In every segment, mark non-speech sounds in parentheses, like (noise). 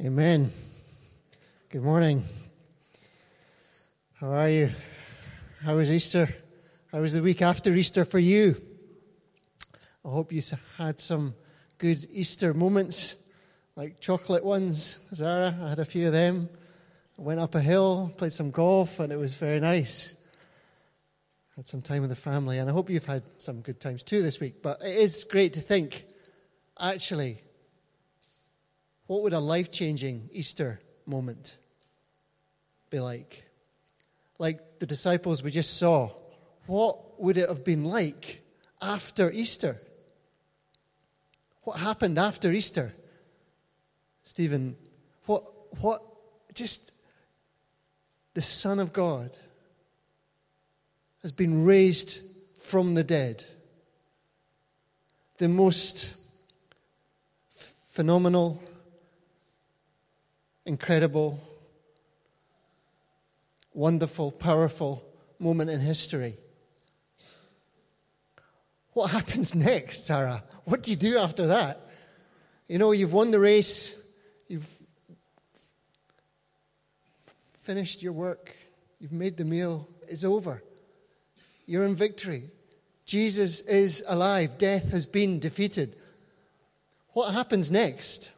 Amen. Good morning. How are you? How was Easter? How was the week after Easter for you? I hope you had some good Easter moments, like chocolate ones. Zara, I had a few of them. I went up a hill, played some golf, and it was very nice. Had some time with the family, and I hope you've had some good times too this week. But it is great to think, actually, what would a life changing Easter moment be like? Like the disciples we just saw, what would it have been like after Easter? What happened after Easter? Stephen, what, what, just the Son of God has been raised from the dead. The most phenomenal, incredible, wonderful, powerful moment in history. What happens (laughs) next, Sarah? What do you do after that? You know, you've won the race, you've finished your work, you've made the meal, it's over. You're in victory. Jesus is alive, death has been defeated. What happens next?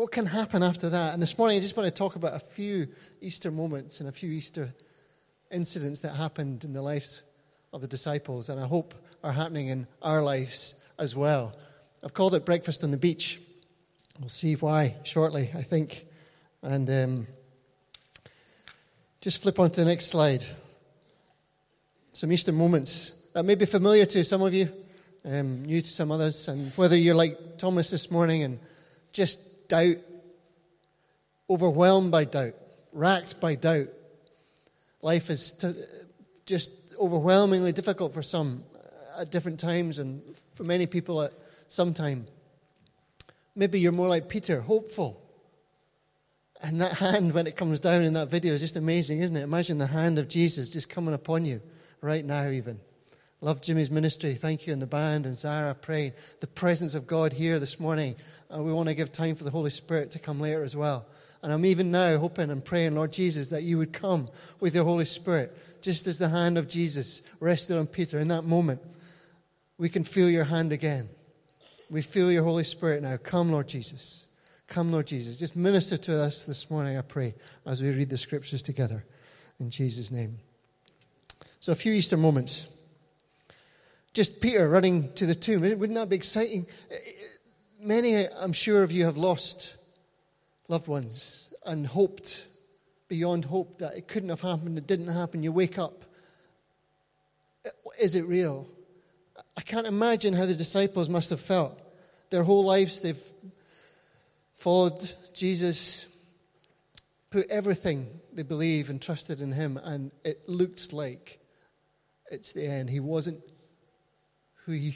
What can happen after that? And this morning, I just want to talk about a few Easter moments and a few Easter incidents that happened in the lives of the disciples, and I hope are happening in our lives as well. I've called it Breakfast on the Beach. We'll see why shortly, I think. And um, just flip on to the next slide. Some Easter moments that may be familiar to some of you, um, new to some others, and whether you're like Thomas this morning and just doubt, overwhelmed by doubt, racked by doubt. Life is just overwhelmingly difficult for some at different times, and for many people at some time. Maybe you're more like Peter, hopeful. And that hand, when it comes down in that video, is just amazing, isn't it? Imagine the hand of Jesus just coming upon you right now, even. Love Jimmy's ministry. Thank you, and the band and Zara praying. The presence of God here this morning. And we want to give time for the Holy Spirit to come later as well. And I'm even now hoping and praying, Lord Jesus, that you would come with your Holy Spirit, just as the hand of Jesus rested on Peter in that moment. We can feel your hand again. We feel your Holy Spirit now. Come, Lord Jesus. Come, Lord Jesus. Just minister to us this morning, I pray, as we read the scriptures together. In Jesus' name. So, a few Easter moments. Just Peter running to the tomb. Wouldn't that be exciting? Many, I'm sure, of you have lost loved ones and hoped beyond hope that it couldn't have happened, it didn't happen. You wake up. Is it real? I can't imagine how the disciples must have felt. Their whole lives, they've followed Jesus, put everything they believe and trusted in Him, and it looks like it's the end. He wasn't who he,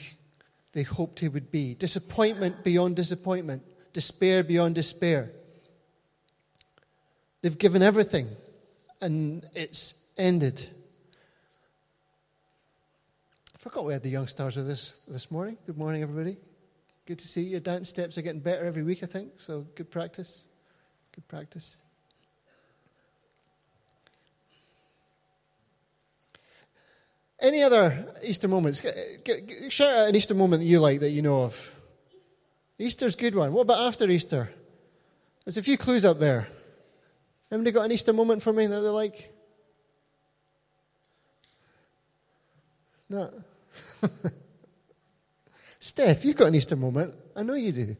they hoped he would be. Disappointment beyond disappointment, despair beyond despair. They've given everything, and it's ended. I forgot we had the young stars with us this morning. Good morning, everybody. Good to see you. Your dance steps are getting better every week, I think, so good practice. Good practice. Any other Easter moments? Out an Easter moment that you like that you know of. Easter's good one. What about after Easter? There's a few clues up there. Anybody got an Easter moment for me that they like? No. (laughs) Steph, you've got an Easter moment. I know you do.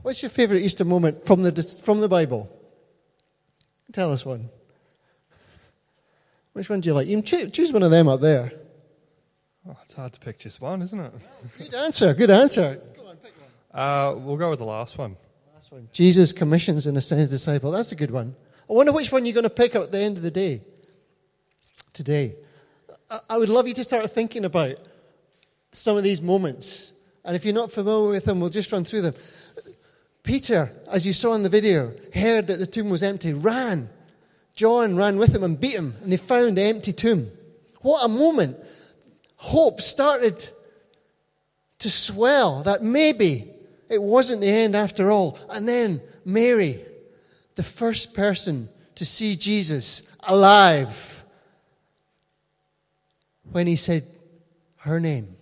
What's your favourite Easter moment from the, from the Bible? Tell us one. Which one do you like? You choose one of them up there. Oh, it's hard to pick just one, isn't it? (laughs) Good answer. Good answer. Go on, pick one. Uh, we'll go with the last one. Last one. Jesus commissions and ascends disciple. That's a good one. I wonder which one you're going to pick up at the end of the day. Today, I would love you to start thinking about some of these moments. And if you're not familiar with them, we'll just run through them. Peter, as you saw in the video, heard that the tomb was empty, ran John ran with him and beat him, and they found the empty tomb. What a moment! Hope started to swell that maybe It wasn't the end after all. And then Mary, the first person to see Jesus alive when he said her name,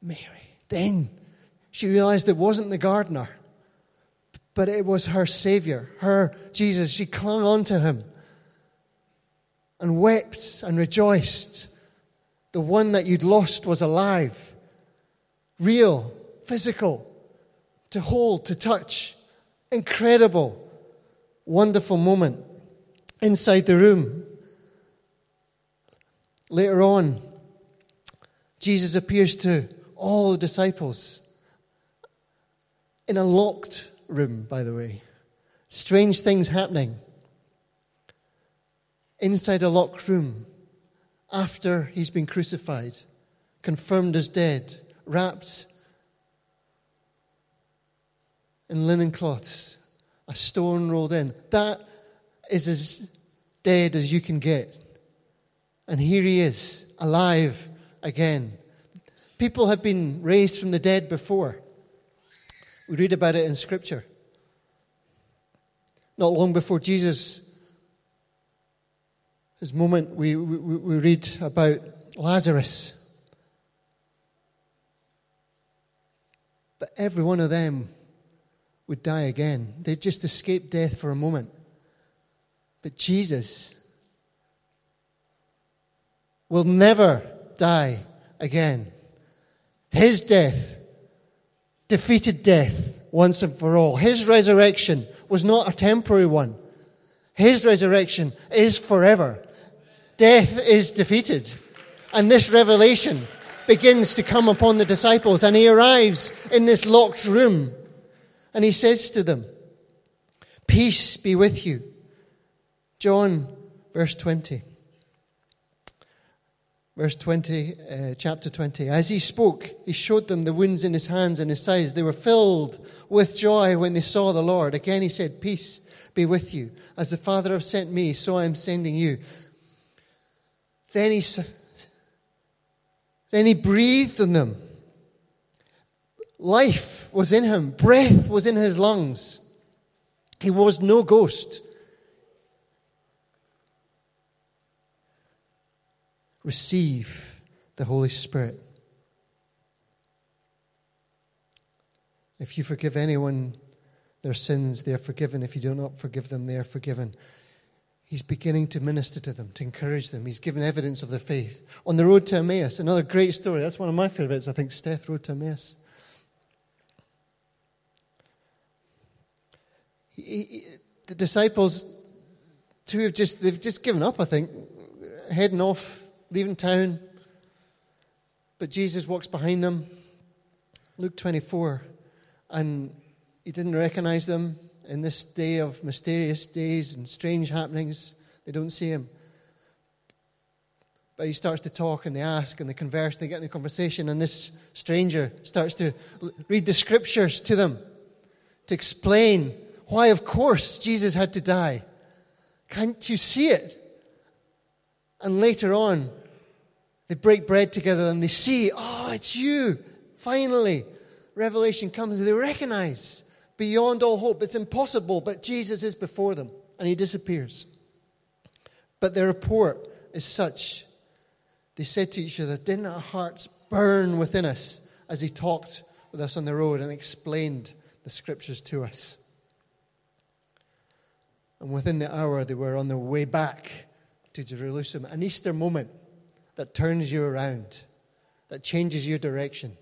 Mary. Then she realized it wasn't the gardener, but it was her Savior, her Jesus. She clung on to him and wept and rejoiced. The one that you'd lost was alive, real, physical, to hold, to touch. Incredible, wonderful moment inside the room. Later on, Jesus appears to all the disciples in a locked room, by the way. Strange things happening inside a locked room after he's been crucified, confirmed as dead, wrapped in linen cloths, a stone rolled in. That is as dead as you can get. And here he is, alive again. People have been raised from the dead before. We read about it in Scripture. Not long before Jesus, his moment, we, we, we read about Lazarus. But every one of them would die again. They'd just escaped death for a moment. But Jesus will never die again. His death defeated death once and for all. His resurrection was not a temporary one. His resurrection is forever. Death is defeated. And this revelation begins to come upon the disciples and he arrives in this locked room and he says to them, Peace be with you. John, verse 20. Verse 20, uh, chapter 20. As he spoke, he showed them the wounds in his hands and his sides. They were filled with joy when they saw the Lord. Again, he said, Peace be with you. As the Father has sent me, so I am sending you. Then he, then he breathed on them. Life was in him, breath was in his lungs. He was no ghost. receive the Holy Spirit. If you forgive anyone their sins, they are forgiven. If you do not forgive them, they are forgiven. He's beginning to minister to them, to encourage them. He's given evidence of their faith. On the road to Emmaus, another great story. That's one of my favorites, I think, Steph, Road to Emmaus. He, he, the disciples, two have just, they've just given up, I think, heading off leaving town. But Jesus walks behind them. Luke 24. And he didn't recognize them in this day of mysterious days and strange happenings. They don't see him. But he starts to talk and they ask and they converse and they get in a conversation. And this stranger starts to read the scriptures to them to explain why, of course, Jesus had to die. Can't you see it? And later on, they break bread together and they see, oh, it's you. Finally, revelation comes. They recognize beyond all hope. It's impossible, but Jesus is before them and he disappears. But their report is such. They said to each other, Didn't our hearts burn within us as he talked with us on the road and explained the scriptures to us? And within the hour, they were on their way back to Jerusalem, an Easter moment that turns you around, that changes your direction,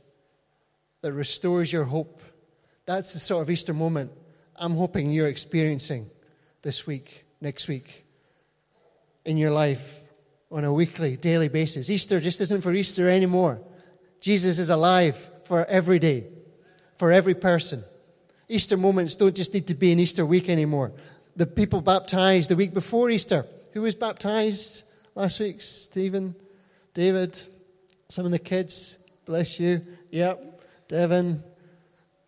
that restores your hope. That's the sort of Easter moment I'm hoping you're experiencing this week, next week, in your life on a weekly, daily basis. Easter just isn't for Easter anymore. Jesus is alive for every day, for every person. Easter moments don't just need to be an Easter week anymore. The people baptized the week before Easter who was baptized last week? Stephen, David, some of the kids. Bless you. Yep. Devin,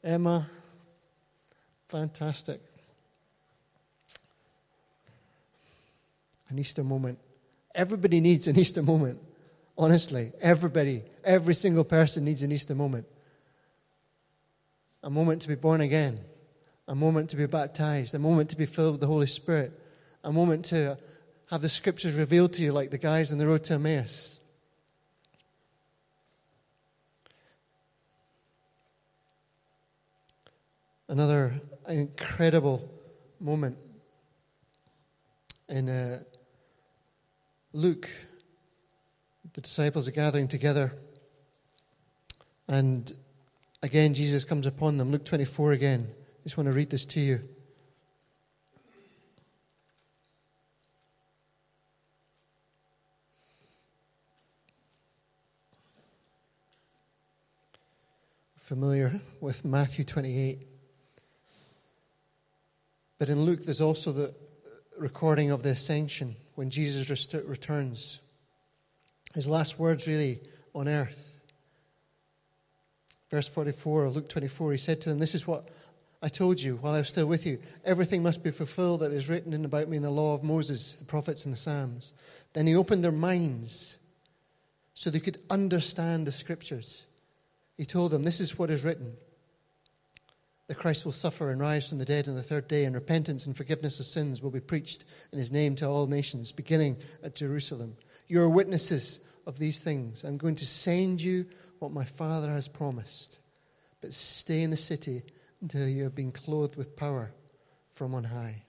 Emma. Fantastic. An Easter moment. Everybody needs an Easter moment. Honestly, everybody, every single person needs an Easter moment. a moment to be born again, a moment to be baptized, a moment to be filled with the Holy Spirit, a moment to have the scriptures revealed to you like the guys on the road to Emmaus. Another incredible moment in uh, Luke. The disciples are gathering together, and again, Jesus comes upon them. Luke 24 again. I just want to read this to you. Familiar with Matthew 28. But in Luke, there's also the recording of the ascension when Jesus rest- returns. His last words, really, on earth. Verse 44 of Luke 24, he said to them, This is what I told you while I was still with you. Everything must be fulfilled that is written about me in the law of Moses, the prophets, and the Psalms. Then he opened their minds so they could understand the scriptures. He told them, This is what is written that Christ will suffer and rise from the dead on the third day, and repentance and forgiveness of sins will be preached in his name to all nations, beginning at Jerusalem. You are witnesses of these things. I'm going to send you what my Father has promised, but stay in the city until you have been clothed with power from on high.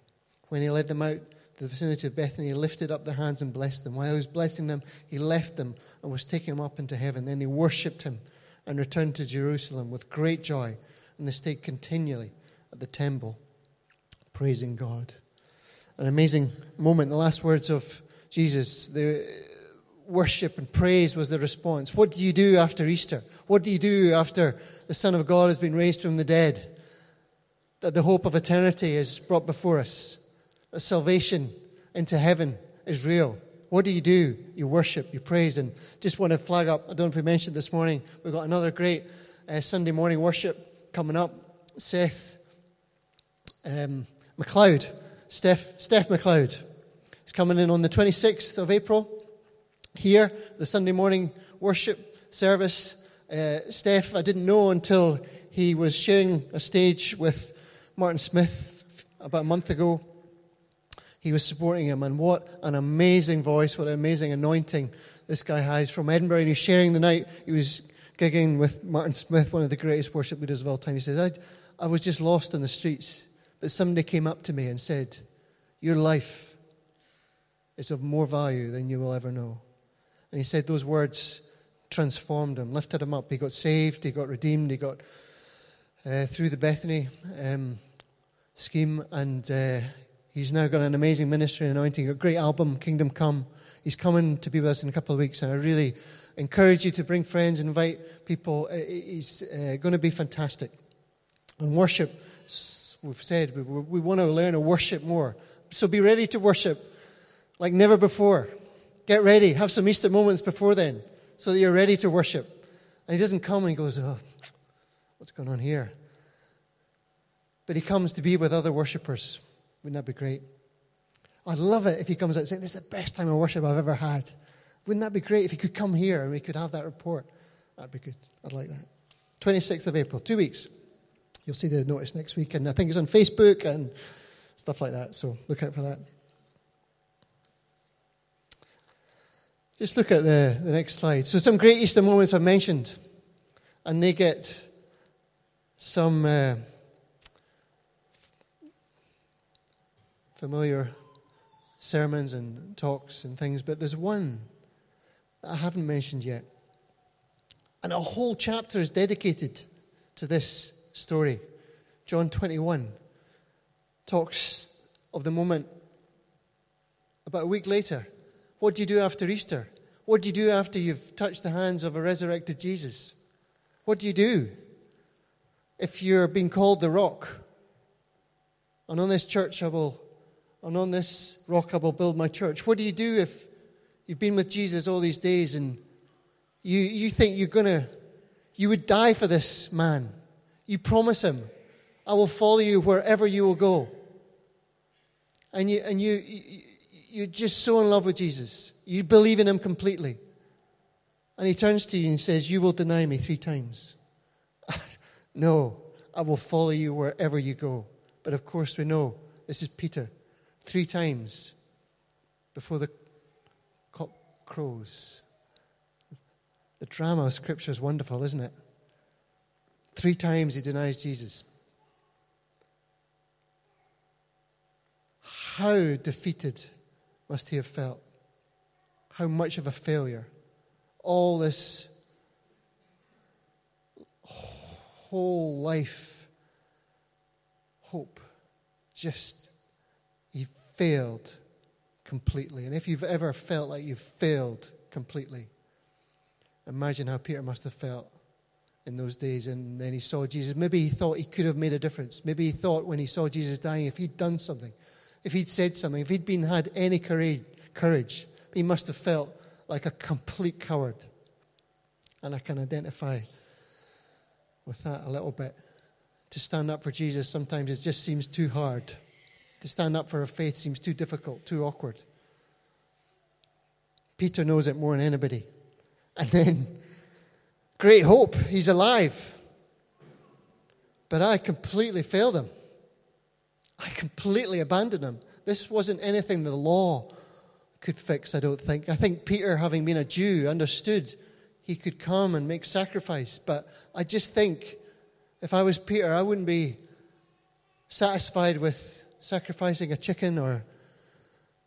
When he led them out to the vicinity of Bethany, he lifted up their hands and blessed them. While he was blessing them, he left them and was them up into heaven. Then they worshipped him and returned to Jerusalem with great joy and they stayed continually at the temple, praising God. An amazing moment. The last words of Jesus, the worship and praise was the response. What do you do after Easter? What do you do after the Son of God has been raised from the dead? That the hope of eternity is brought before us, that salvation into heaven is real. What do you do? You worship, you praise. And just want to flag up, I don't know if we mentioned this morning, we've got another great uh, Sunday morning worship coming up. Seth um, Macleod, Steph, Steph Macleod, is coming in on the 26th of April here, the Sunday morning worship service. Uh, Steph, I didn't know until he was sharing a stage with Martin Smith about a month ago. He was supporting him, and what an amazing voice, what an amazing anointing this guy has from Edinburgh. And he's sharing the night. He was gigging with Martin Smith, one of the greatest worship leaders of all time. He says, I, I was just lost in the streets, but somebody came up to me and said, Your life is of more value than you will ever know. And he said those words transformed him, lifted him up. He got saved, he got redeemed, he got uh, through the Bethany um, scheme, and uh, he's now got an amazing ministry and anointing, a great album, Kingdom Come. He's coming to be with us in a couple of weeks, and I really encourage you to bring friends, invite people. It's uh, going to be fantastic. And worship, we've said, we, want to learn to worship more. So be ready to worship like never before. Get ready. Have some Easter moments before then so that you're ready to worship. And he doesn't come and he goes, oh, what's going on here? But he comes to be with other worshippers. Wouldn't that be great? I'd love it if he comes out saying, This is the best time of worship I've ever had. Wouldn't that be great if he could come here and we could have that report? That'd be good. I'd like that. 26th of April, two weeks. You'll see the notice next week, and I think it's on Facebook and stuff like that, so look out for that. Just look at the, the next slide. So, some great Easter moments I've mentioned, and they get some uh, familiar sermons and talks and things, but there's one that I haven't mentioned yet. And a whole chapter is dedicated to this story. John 21 talks of the moment about a week later. What do you do after Easter? What do you do after you've touched the hands of a resurrected Jesus? What do you do if you're being called the rock? And on this church I will, and on this rock I will build my church. What do you do if You've been with Jesus all these days and you, you think you're going to, you would die for this man. You promise him, I will follow you wherever you will go. And, you, and you, you, you're just so in love with Jesus. You believe in him completely. And he turns to you and says, You will deny me three times. (laughs) no, I will follow you wherever you go. But of course, we know this is Peter. Three times before the crows. The drama of Scripture is wonderful, isn't it? Three times he denies Jesus. How defeated must he have felt? How much of a failure? All this whole life hope just he failed completely. And if you've ever felt like you've failed completely, imagine how Peter must have felt in those days. And then he saw Jesus. Maybe he thought he could have made a difference. Maybe he thought when he saw Jesus dying, if he'd done something, if he'd said something, if he'd been had any courage, he must have felt like a complete coward. And I can identify with that a little bit. To stand up for Jesus sometimes it just seems too hard. To stand up for our faith seems too difficult, too awkward. Peter knows it more than anybody. And then, great hope, he's alive. But I completely failed him. I completely abandoned him. This wasn't anything the law could fix, I don't think. I think Peter, having been a Jew, understood he could come and make sacrifice. But I just think if I was Peter, I wouldn't be satisfied with sacrificing a chicken or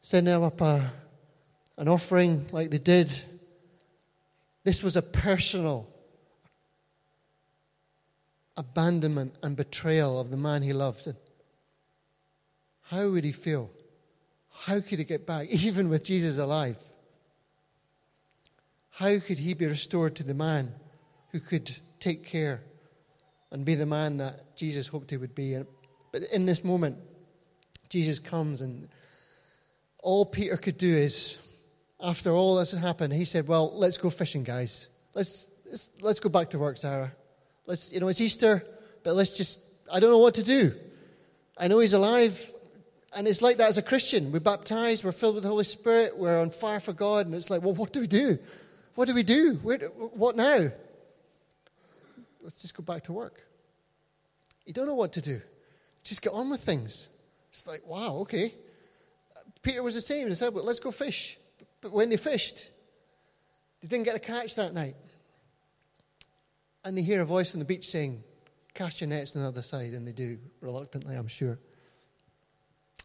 sending up a, an offering like they did. This was a personal abandonment and betrayal of the man he loved. And how would he feel? How could he get back, (laughs) even with Jesus alive? How could he be restored to the man who could take care and be the man that Jesus hoped he would be? But in this moment, Jesus comes, and all Peter could do is, after all this had happened, he said, Well, let's go fishing, guys. Let's, let's, let's go back to work, Sarah. Let's, you know, it's Easter, but let's just, I don't know what to do. I know he's alive. And it's like that as a Christian. We're baptized, we're filled with the Holy Spirit, we're on fire for God, and it's like, well, what do we do? What do we do? Where, what now? Let's just go back to work. You don't know what to do. Just get on with things. It's like, wow, okay. Peter was the same. He said, well, let's go fish. But when they fished, they didn't get a catch that night. And they hear a voice on the beach saying, Cast your nets on the other side. And they do, reluctantly, I'm sure.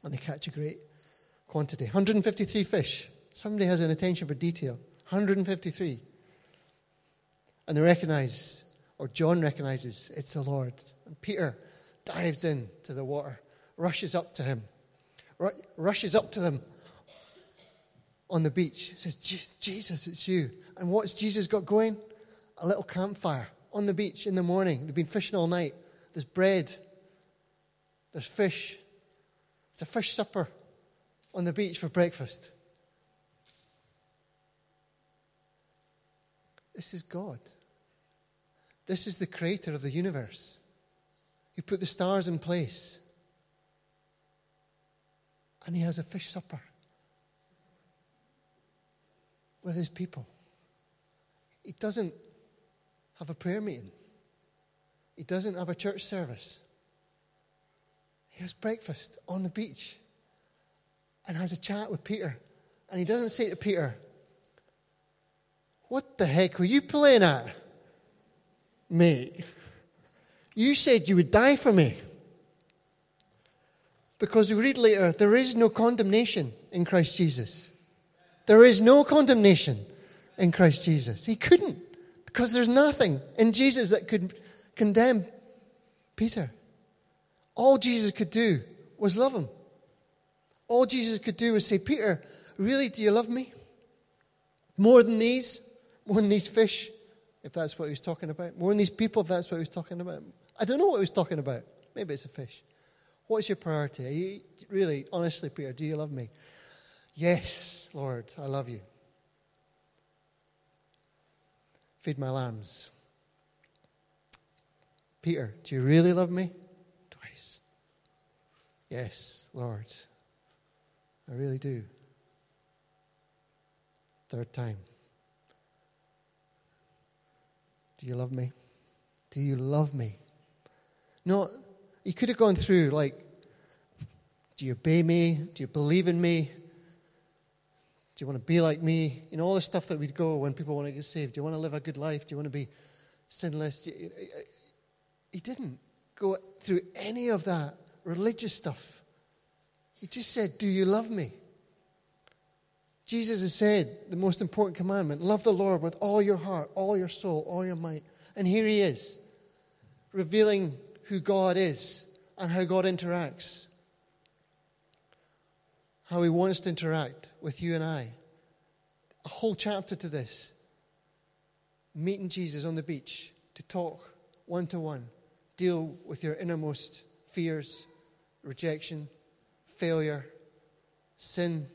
And they catch a great quantity 153 fish. Somebody has an attention for detail. 153. And they recognize, or John recognizes, it's the Lord. And Peter dives into the water, rushes up to him, rushes up to them on the beach, says, Jesus, it's you. And what's Jesus got going? A little campfire on the beach in the morning. They've been fishing all night. There's bread, there's fish. It's a fish supper on the beach for breakfast. This is God. This is the creator of the universe. He put the stars in place. And he has a fish supper with his people. He doesn't have a prayer meeting, he doesn't have a church service. He has breakfast on the beach and has a chat with Peter. And he doesn't say to Peter, what the heck were you playing at? Mate, you said you would die for me. Because we read later, there is no condemnation in Christ Jesus. There is no condemnation in Christ Jesus. He couldn't, because there's nothing in Jesus that could condemn Peter. All Jesus could do was love him. All Jesus could do was say, Peter, really, do you love me? More than these? More than these fish, if that's what he was talking about. More than these people, if that's what he was talking about. I don't know what he was talking about. Maybe it's a fish. What's your priority? You, really, honestly, Peter, do you love me? Yes, Lord, I love you. Feed my lambs. Peter, do you really love me? Twice. Yes, Lord, I really do. Third time. Do you love me? Do you love me? Not, he could have gone through like, do you obey me? Do you believe in me? Do you want to be like me? You know, all the stuff that we'd go when people want to get saved. Do you want to live a good life? Do you want to be sinless? He didn't go through any of that religious stuff. He just said, Do you love me? Jesus has said the most important commandment love the Lord with all your heart, all your soul, all your might. And here he is, revealing who God is and how God interacts, how he wants to interact with you and I. A whole chapter to this. Meeting Jesus on the beach to talk one to one, deal with your innermost fears, rejection, failure, sin.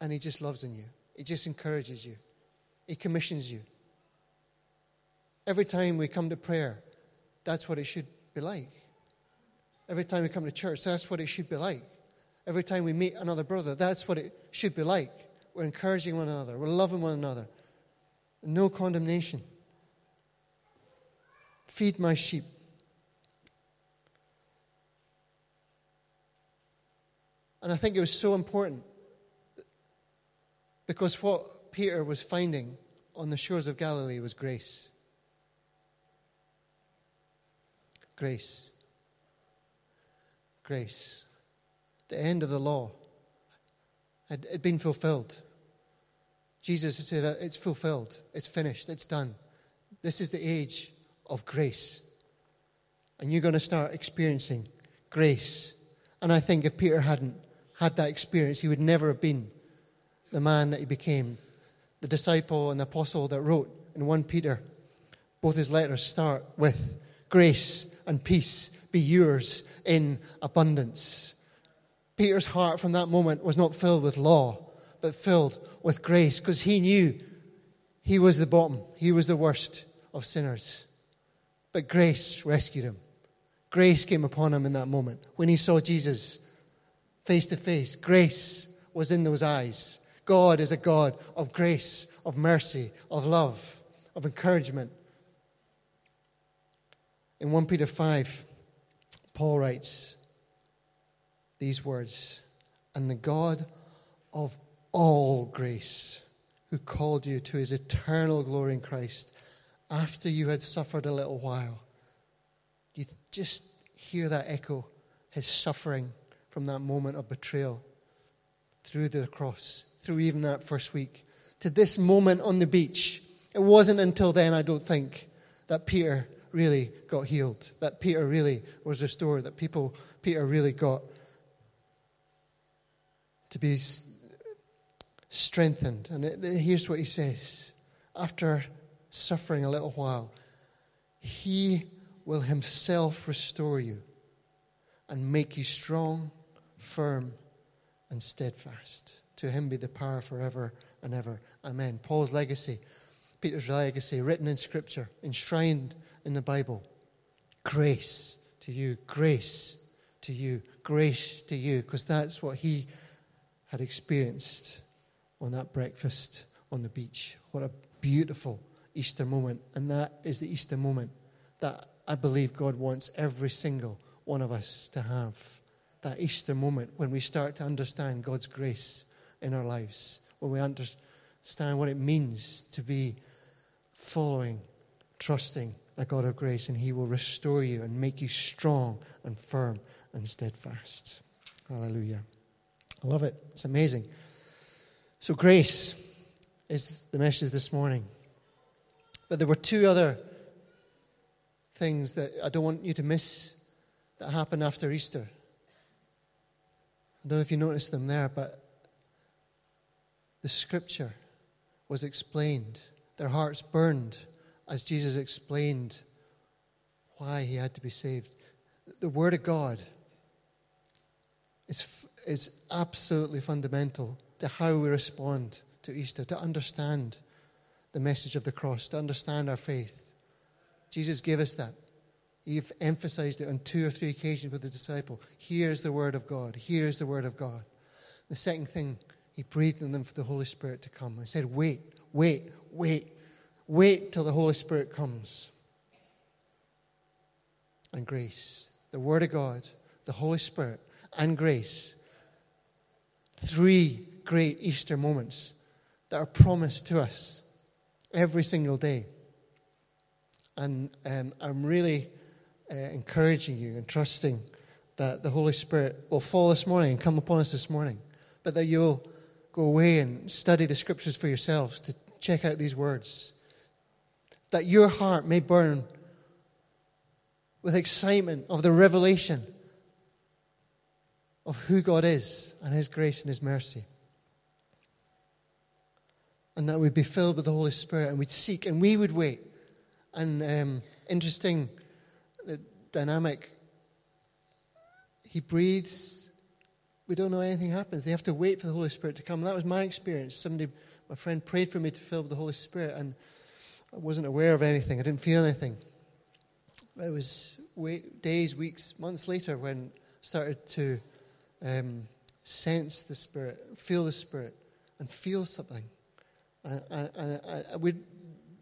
And he just loves in you. He just encourages you. He commissions you. Every time we come to prayer, that's what it should be like. Every time we come to church, that's what it should be like. Every time we meet another brother, that's what it should be like. We're encouraging one another, we're loving one another. No condemnation. Feed my sheep. And I think it was so important because what Peter was finding on the shores of Galilee was grace. Grace. Grace. The end of the law had, had been fulfilled. Jesus said, uh, It's fulfilled, it's finished, it's done. This is the age of grace. And you're going to start experiencing grace. And I think if Peter hadn't had that experience, he would never have been the man that he became, the disciple and the apostle that wrote in 1 Peter. Both his letters start with grace and peace be yours in abundance. Peter's heart from that moment was not filled with law, but filled with grace because he knew he was the bottom, he was the worst of sinners. But grace rescued him. Grace came upon him in that moment when he saw Jesus face to face. Grace was in those eyes. God is a God of grace, of mercy, of love, of encouragement, in 1 Peter 5, Paul writes these words And the God of all grace, who called you to his eternal glory in Christ, after you had suffered a little while. You just hear that echo, his suffering from that moment of betrayal through the cross, through even that first week, to this moment on the beach. It wasn't until then, I don't think, that Peter really got healed, that Peter really was restored, that people, Peter really got to be strengthened. And it, here's what he says after suffering a little while, he will himself restore you and make you strong, firm, and steadfast. To him be the power forever and ever. Amen. Paul's legacy, Peter's legacy, written in Scripture, enshrined in the Bible. Grace to you, grace to you, grace to you, because that's what he had experienced on that breakfast on the beach. What a beautiful Easter moment. And that is the Easter moment that I believe God wants every single one of us to have. That Easter moment when we start to understand God's grace in our lives, when we understand what it means to be following, trusting, a God of grace, and He will restore you and make you strong and firm and steadfast. Hallelujah. I love it. It's amazing. So, grace is the message this morning. But there were two other things that I don't want you to miss that happened after Easter. I don't know if you noticed them there, but the scripture was explained. Their hearts burned as Jesus explained why he had to be saved. The Word of God is, is absolutely fundamental to how we respond to Easter, to understand the message of the cross, to understand our faith. Jesus gave us that. He emphasized it on two or three occasions with the disciple. Here's the Word of God. Here's the Word of God. The second thing, he breathed on them for the Holy Spirit to come. I said, wait, wait, wait. Wait till the Holy Spirit comes. and grace. The Word of God, the Holy Spirit, and grace. Three great Easter moments that are promised to us every single day. And um, I'm really uh, encouraging you and trusting that the Holy Spirit will fall this morning and come upon us this morning, but that you'll go away and study the scriptures for yourselves to check out these words. That your heart may burn with excitement of the revelation of who God is and His grace and His mercy. And that we'd be filled with the Holy Spirit and we'd seek and we would wait. And um, interesting, the dynamic. He breathes. We don't know anything happens. They have to wait for the Holy Spirit to come. That was my experience. Somebody, my friend, prayed for me to fill with the Holy Spirit, and I wasn't aware of anything. I didn't feel anything. It was days, weeks, months later when I started to um, sense the Spirit, feel the Spirit, and feel something. And, and, and we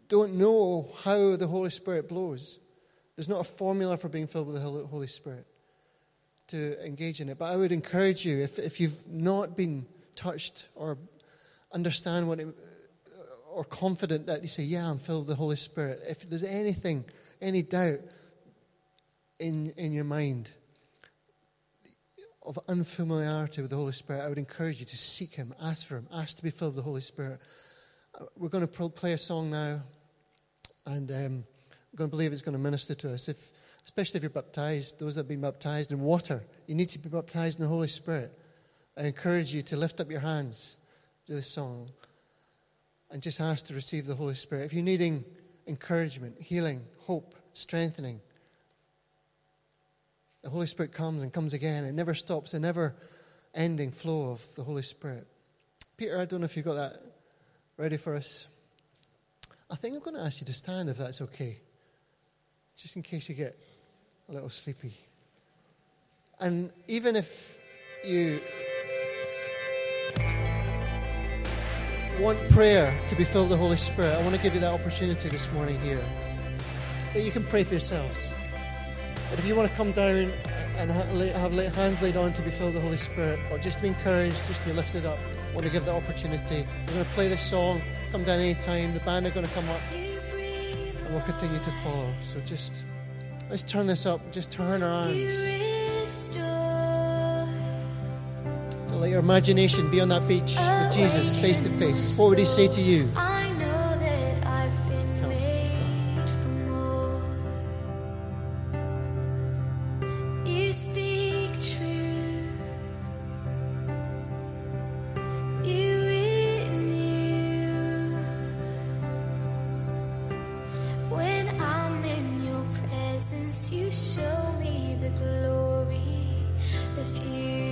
don't know how the Holy Spirit blows. There's not a formula for being filled with the Holy Spirit to engage in it. But I would encourage you, if, if you've not been touched or understand what it, or confident that you say, Yeah, I'm filled with the Holy Spirit, if there's anything, any doubt in, in your mind, of unfamiliarity with the Holy Spirit, I would encourage you to seek Him, ask for Him, ask to be filled with the Holy Spirit. Uh, we're going to play a song now, and um, I'm going to believe it's going to minister to us. If, especially if you're baptized, those that have been baptized in water, you need to be baptized in the Holy Spirit. I encourage you to lift up your hands to this song and just ask to receive the Holy Spirit. If you're needing encouragement, healing, hope, strengthening, the Holy Spirit comes and comes again. It never stops, a never ending flow of the Holy Spirit. Peter, I don't know if you've got that ready for us. I think I'm going to ask you to stand if that's okay, just in case you get a little sleepy. And even if you want prayer to be filled with the Holy Spirit, I want to give you that opportunity this morning here. But you can pray for yourselves. But if you want to come down and have hands laid on to be filled with the Holy Spirit, or just to be encouraged, just to be lifted up, I want to give that opportunity. We're going to play this song. Come down anytime. The band are going to come up, and we'll continue to follow. So just let's turn this up. Just turn our eyes. Let your imagination be on that beach with Jesus face to face. What would He say to you? you show me the glory of you.